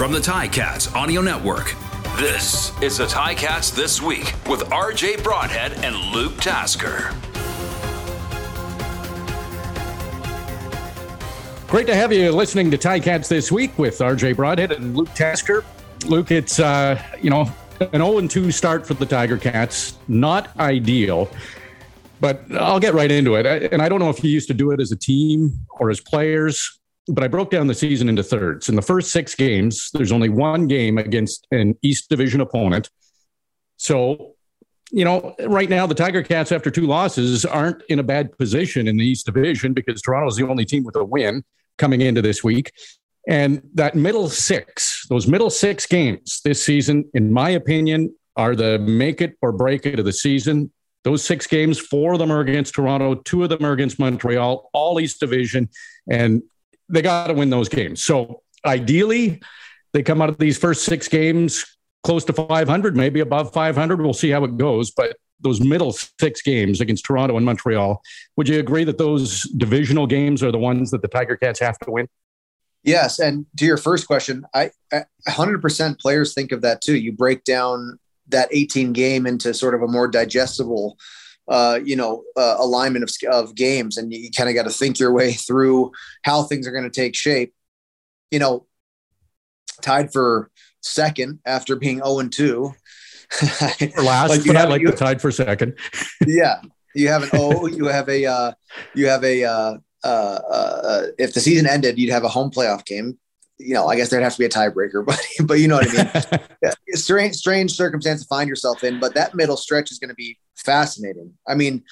from the Ticats Audio Network. This is the Ticats This Week with RJ Broadhead and Luke Tasker. Great to have you listening to Ticats This Week with RJ Broadhead and Luke Tasker. Luke, it's, uh, you know, an 0 2 start for the Tiger Cats. Not ideal. But I'll get right into it. And I don't know if you used to do it as a team or as players, but I broke down the season into thirds. In the first six games, there's only one game against an East Division opponent. So, you know, right now the Tiger Cats, after two losses, aren't in a bad position in the East Division because Toronto is the only team with a win coming into this week. And that middle six, those middle six games this season, in my opinion, are the make it or break it of the season. Those six games, four of them are against Toronto, two of them are against Montreal, all East Division, and they got to win those games. So ideally, they come out of these first six games close to 500, maybe above 500. We'll see how it goes. But those middle six games against Toronto and Montreal, would you agree that those divisional games are the ones that the Tiger Cats have to win? Yes, and to your first question, I, I 100% players think of that too. You break down that 18 game into sort of a more digestible uh, you know uh, alignment of, of games and you kind of got to think your way through how things are going to take shape. You know tied for second after being 0 and 2 or last like but i like you, the tied for second. Yeah you have an o you have a uh, you have a uh, uh, uh, if the season ended you'd have a home playoff game you know, I guess there'd have to be a tiebreaker, but but you know what I mean. yeah, strange, strange circumstance to find yourself in, but that middle stretch is going to be fascinating. I mean,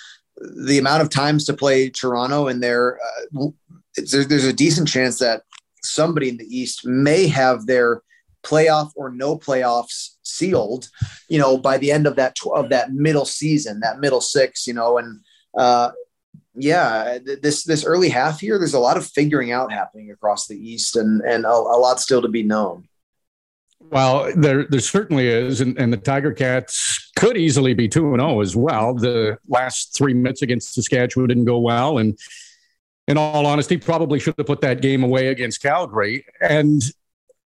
the amount of times to play Toronto and there, uh, there's, there's a decent chance that somebody in the East may have their playoff or no playoffs sealed, you know, by the end of that of that middle season, that middle six, you know, and uh, yeah, this this early half here, there's a lot of figuring out happening across the East, and and a, a lot still to be known. Well, there there certainly is, and, and the Tiger Cats could easily be two and zero oh as well. The last three minutes against Saskatchewan didn't go well, and in all honesty, probably should have put that game away against Calgary. And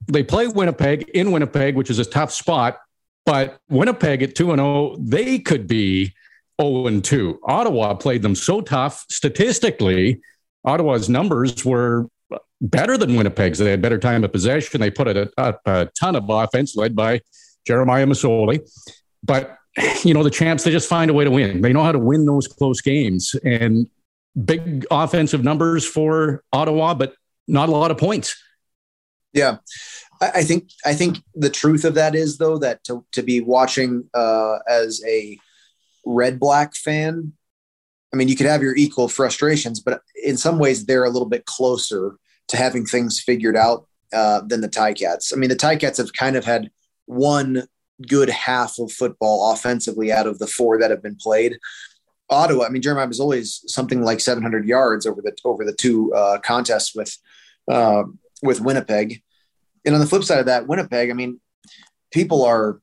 they play Winnipeg in Winnipeg, which is a tough spot. But Winnipeg at two and zero, oh, they could be 0 and 2. Ottawa played them so tough. Statistically, Ottawa's numbers were better than Winnipeg's. They had better time of possession. They put a, a, a ton of offense led by Jeremiah Masoli. But, you know, the champs, they just find a way to win. They know how to win those close games. And big offensive numbers for Ottawa, but not a lot of points. Yeah. I think I think the truth of that is though that to, to be watching uh, as a red black fan, I mean, you could have your equal frustrations, but in some ways, they're a little bit closer to having things figured out uh, than the Ticats. I mean, the Ticats have kind of had one good half of football offensively out of the four that have been played. Ottawa, I mean, Jeremiah was always something like 700 yards over the over the two uh, contests with uh, with Winnipeg. And on the flip side of that, Winnipeg, I mean, people are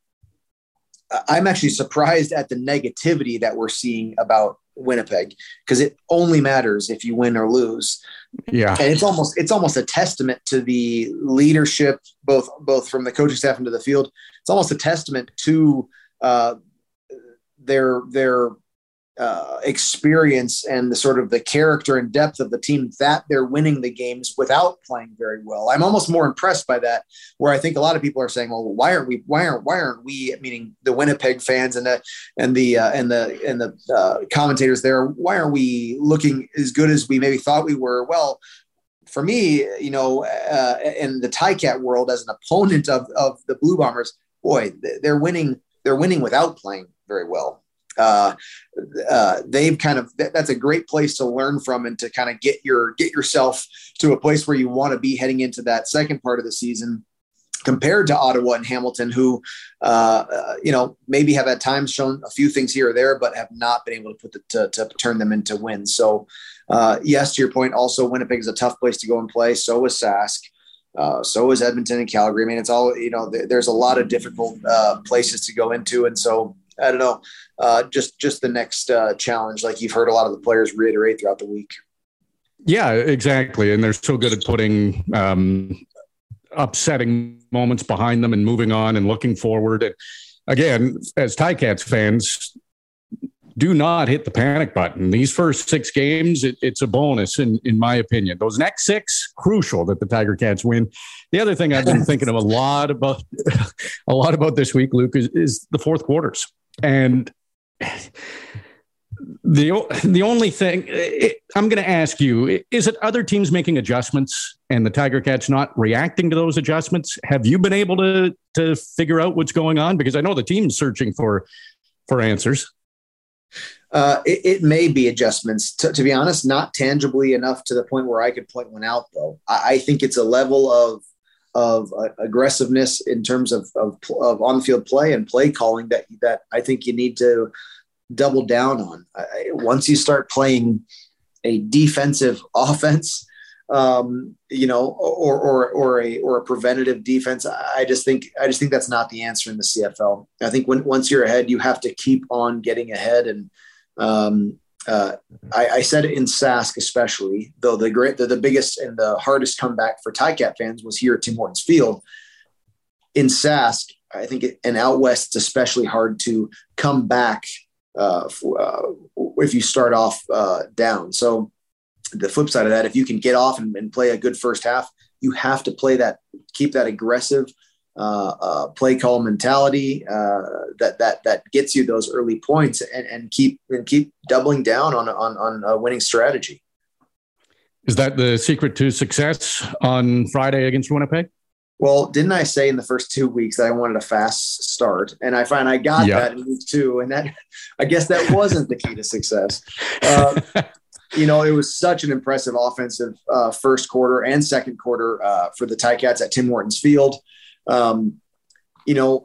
I'm actually surprised at the negativity that we're seeing about Winnipeg because it only matters if you win or lose. Yeah. And it's almost it's almost a testament to the leadership both both from the coaching staff into the field. It's almost a testament to uh, their their uh, experience and the sort of the character and depth of the team that they're winning the games without playing very well. I'm almost more impressed by that. Where I think a lot of people are saying, "Well, why aren't we? Why aren't why aren't we?" Meaning the Winnipeg fans and the and the uh, and the and the uh, commentators there. Why aren't we looking as good as we maybe thought we were? Well, for me, you know, uh, in the Ticat world, as an opponent of of the Blue Bombers, boy, they're winning. They're winning without playing very well uh, uh, they've kind of that, that's a great place to learn from and to kind of get your get yourself to a place where you want to be heading into that second part of the season compared to Ottawa and Hamilton, who, uh, uh, you know, maybe have at times shown a few things here or there, but have not been able to put the, to, to turn them into wins. So, uh, yes, to your point, also Winnipeg is a tough place to go and play. So is Sask. Uh, so is Edmonton and Calgary. I mean, it's all, you know, th- there's a lot of difficult uh, places to go into. And so I don't know, uh, just just the next uh, challenge, like you've heard a lot of the players reiterate throughout the week. Yeah, exactly, and they're so good at putting um, upsetting moments behind them and moving on and looking forward. And again, as Ticats fans, do not hit the panic button. These first six games, it, it's a bonus, in, in my opinion. Those next six, crucial that the Tiger Cats win. The other thing I've been thinking of a lot about, a lot about this week, Luke, is, is the fourth quarters. And the the only thing it, I'm going to ask you is it other teams making adjustments and the Tiger Cats not reacting to those adjustments? Have you been able to to figure out what's going on? Because I know the team's searching for for answers. Uh, it, it, may be adjustments. To, to, be honest, not tangibly enough to the point where I could point one out. Though I, I think it's a level of of uh, aggressiveness in terms of, of, of on field play and play calling that that I think you need to double down on. I, once you start playing a defensive offense, um, you know, or or or a or a preventative defense. I just think I just think that's not the answer in the CFL. I think when once you're ahead, you have to keep on getting ahead. And um, uh, I, I, said it in Sask, especially though the great the, the biggest and the hardest comeback for Ticat fans was here at Tim Hortons Field. In Sask, I think it, and out west, it's especially hard to come back uh, for, uh, if you start off uh, down. So the flip side of that, if you can get off and, and, play a good first half, you have to play that, keep that aggressive uh, uh, play call mentality uh, that that that gets you those early points, and, and keep and keep doubling down on on on a winning strategy. Is that the secret to success on Friday against Winnipeg? Well, didn't I say in the first two weeks that I wanted a fast start, and I find I got yep. that in week two, and that I guess that wasn't the key to success. Uh, you know, it was such an impressive offensive uh, first quarter and second quarter uh, for the Ticats at Tim Hortons Field. Um, you know,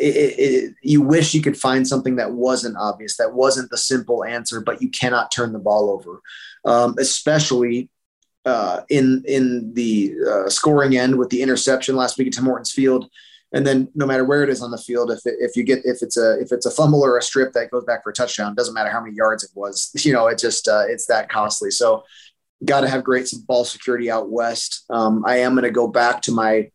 it, it, you wish you could find something that wasn't obvious, that wasn't the simple answer, but you cannot turn the ball over, um, especially uh, in in the uh, scoring end with the interception last week at Tim Hortons Field, and then no matter where it is on the field, if it, if you get if it's a if it's a fumble or a strip that goes back for a touchdown, doesn't matter how many yards it was, you know, it just uh, it's that costly. So, got to have great ball security out west. Um, I am going to go back to my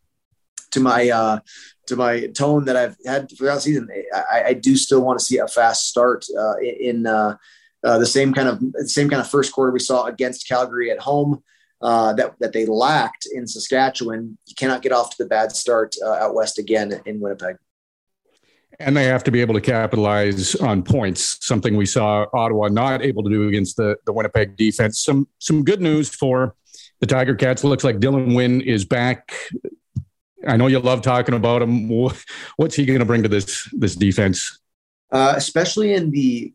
to my uh, to my tone that I've had throughout the season. I, I do still want to see a fast start uh, in uh, uh, the same kind of same kind of first quarter we saw against Calgary at home uh, that that they lacked in Saskatchewan. You cannot get off to the bad start uh, out west again in Winnipeg. And they have to be able to capitalize on points, something we saw Ottawa not able to do against the, the Winnipeg defense. Some some good news for the Tiger Cats. Looks like Dylan Wynn is back. I know you love talking about him. What's he going to bring to this this defense? Uh, especially in the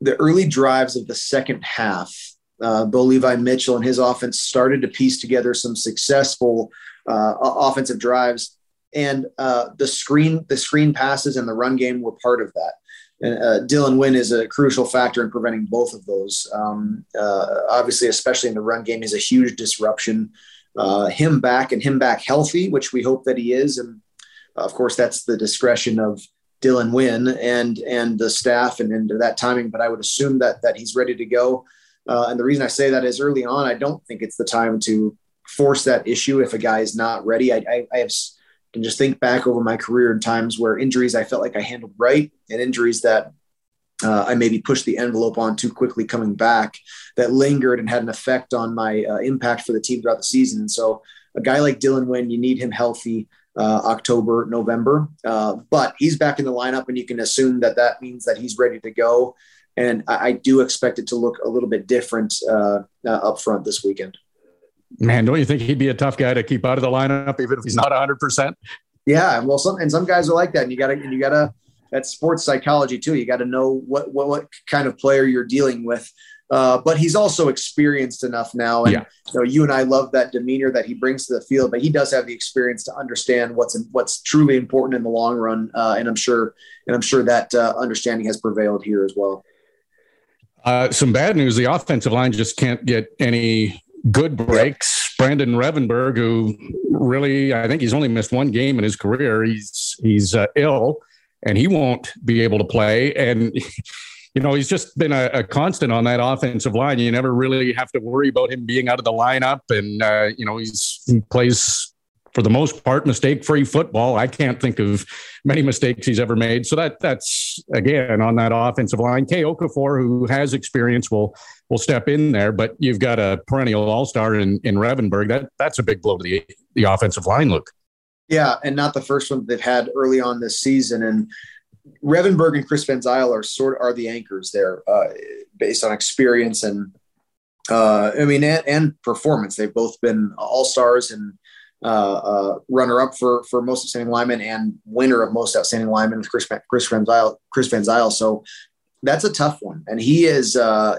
the early drives of the second half, uh, Bo Levi Mitchell and his offense started to piece together some successful uh, offensive drives, and uh, the screen the screen passes and the run game were part of that. And uh, Dylan Wynn is a crucial factor in preventing both of those. Um, uh, obviously, especially in the run game, is a huge disruption. Uh, him back and him back healthy, which we hope that he is, and of course that's the discretion of Dylan Wynn and and the staff and, and that timing. But I would assume that that he's ready to go. Uh, and the reason I say that is early on, I don't think it's the time to force that issue if a guy is not ready. I, I, I have, can just think back over my career in times where injuries I felt like I handled right and injuries that uh, I maybe pushed the envelope on too quickly coming back that lingered and had an effect on my uh, impact for the team throughout the season. And so a guy like Dylan Wynn, you need him healthy uh, October, November, uh, but he's back in the lineup and you can assume that that means that he's ready to go and I, I do expect it to look a little bit different uh, uh, up front this weekend. Man, don't you think he'd be a tough guy to keep out of the lineup, even if he's not 100? percent Yeah, well, some and some guys are like that, and you got to and you got to that's sports psychology too. You got to know what, what what kind of player you're dealing with. Uh, but he's also experienced enough now, and yeah. you know, you and I love that demeanor that he brings to the field. But he does have the experience to understand what's what's truly important in the long run, uh, and I'm sure and I'm sure that uh, understanding has prevailed here as well. Uh, some bad news: the offensive line just can't get any good breaks. Brandon Revenberg, who really, I think he's only missed one game in his career. He's he's uh, ill, and he won't be able to play. And you know, he's just been a, a, constant on that offensive line. You never really have to worry about him being out of the lineup, and uh, you know, he's he plays for the most part, mistake-free football. I can't think of many mistakes he's ever made. So that that's again on that offensive line. Kay Okafor, who has experience, will will step in there. But you've got a perennial all-star in in Revenberg. That that's a big blow to the the offensive line. Luke. Yeah, and not the first one they've had early on this season. And Revenberg and Chris Van Zyl are sort of are the anchors there, uh, based on experience and uh, I mean and, and performance. They've both been all stars and uh, uh, runner up for for most outstanding lineman and winner of most outstanding lineman with Chris Chris Van Zyl. Chris Van Zyl. So that's a tough one, and he is uh,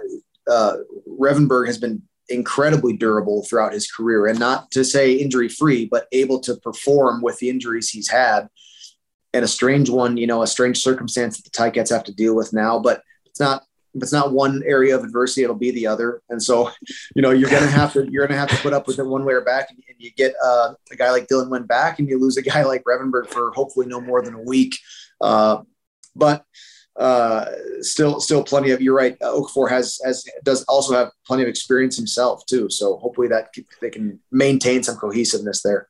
uh, Revenberg has been incredibly durable throughout his career, and not to say injury free, but able to perform with the injuries he's had. And a strange one, you know, a strange circumstance that the Ticats have to deal with now, but it's not if it's not one area of adversity, it'll be the other. And so, you know, you're gonna have to you're gonna have to put up with it one way or back. And, and you get uh, a guy like Dylan Wynn back, and you lose a guy like Revenberg for hopefully no more than a week. Uh, but uh, still, still plenty of. You're right. Okafor has has does also have plenty of experience himself too. So hopefully that they can maintain some cohesiveness there.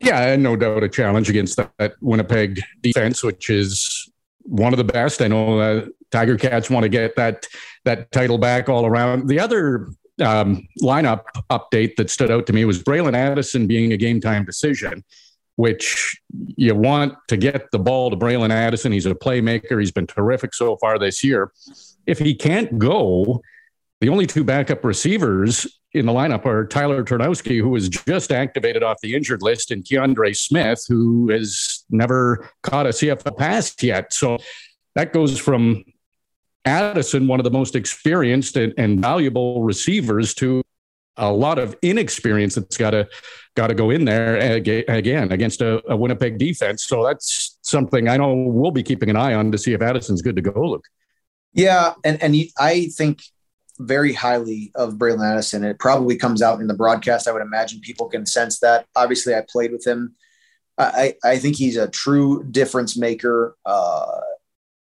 Yeah, no doubt a challenge against that, that Winnipeg defense, which is one of the best. I know uh, Tiger Cats want to get that that title back all around. The other um, lineup update that stood out to me was Bralon Addison being a game time decision, which you want to get the ball to Bralon Addison. He's a playmaker. He's been terrific so far this year. If he can't go, the only two backup receivers in the lineup are Tyler Ternowski, who was just activated off the injured list, and Kiondre Smith, who has never caught a CFL pass yet. So that goes from Addison, one of the most experienced and, and valuable receivers, to a lot of inexperience that's got to got to go in there again against a, a, Winnipeg defense. So that's something I know we'll be keeping an eye on to see if Addison's good to go. Luke. Yeah, and and I think very highly of Bralon Addison. It probably comes out in the broadcast. I would imagine people can sense that. Obviously, I played with him. I I think he's a true difference maker. Uh,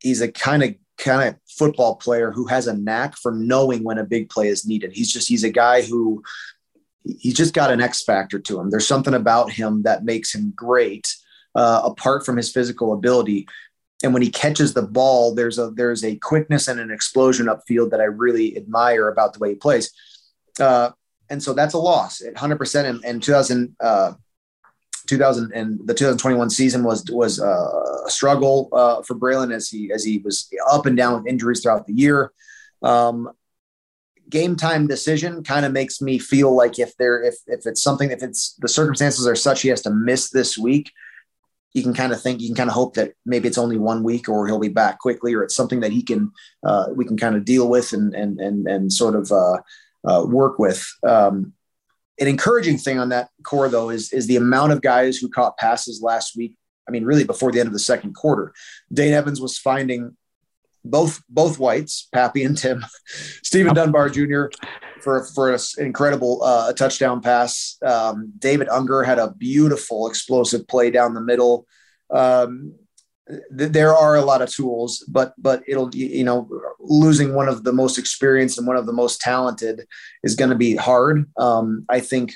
he's a kind of kind of football player who has a knack for knowing when a big play is needed. He's just he's a guy who he's just got an X factor to him. There's something about him that makes him great, uh, apart from his physical ability. And when he catches the ball, there's a there's a quickness and an explosion upfield that I really admire about the way he plays. Uh, and so that's a loss at 100%. In, in 2000, uh, 2000 and the 2021 season was was uh, a struggle uh, for Bralon as he as he was up and down with injuries throughout the year. Um, game time decision kind of makes me feel like if there if if it's something if it's the circumstances are such he has to miss this week, you can kind of think you can kind of hope that maybe it's only one week or he'll be back quickly or it's something that he can uh, we can kind of deal with and and and and sort of uh, uh, work with. Um, an encouraging thing on that core though is is the amount of guys who caught passes last week. I mean, really before the end of the second quarter, Dane Evans was finding both both whites, Papi and Tim, Steven Dunbar Jr. for for an incredible uh, touchdown pass. Um, David Unger had a beautiful explosive play down the middle. Um, there are a lot of tools, but but it'll you know losing one of the most experienced and one of the most talented is going to be hard. Um, I think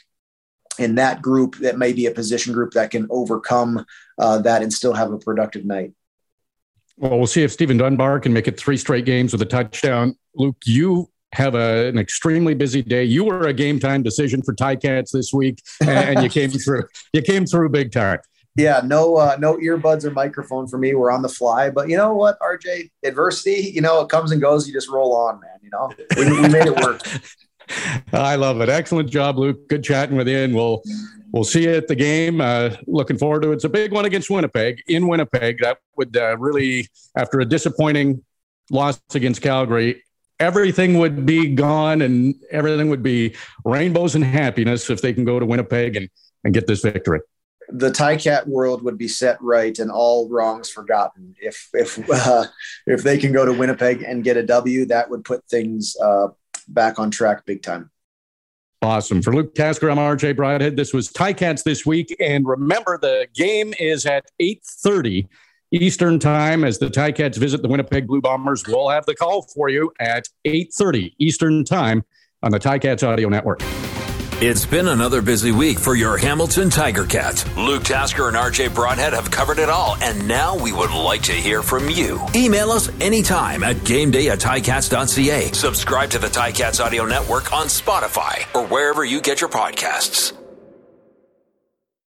in that group, that may be a position group that can overcome uh, that and still have a productive night. Well, we'll see if Steven Dunbar can make it three straight games with a touchdown. Luke, you have a, an extremely busy day. You were a game time decision for Ticats this week, and, and you came through. You came through big time yeah, no, uh, no earbuds or microphone for me. We're on the fly, but you know what, RJ? Adversity, you know, it comes and goes. You just roll on, man. You know, we, we made it work. I love it. Excellent job, Luke. Good chatting with you, and we'll we'll see you at the game. Uh, looking forward to it. It's a big one against Winnipeg in Winnipeg. That would uh, really, after a disappointing loss against Calgary, everything would be gone and everything would be rainbows and happiness if they can go to Winnipeg and, and get this victory the Ticat world would be set right and all wrongs forgotten. If if uh, if they can go to Winnipeg and get a W, that would put things uh, back on track big time. Awesome. For Luke Tasker, I'm RJ Broadhead. This was Ticats this week, and remember the game is at 8:30 Eastern Time as the Ticats visit the Winnipeg Blue Bombers. We'll have the call for you at 8:30 Eastern Time on the Ticats Audio Network. It's been another busy week for your Hamilton Tiger Cats. Luke Tasker and RJ Broadhead have covered it all, and now we would like to hear from you. Email us anytime at gameday at ticats.ca. Subscribe to the Ticats Audio Network on Spotify or wherever you get your podcasts.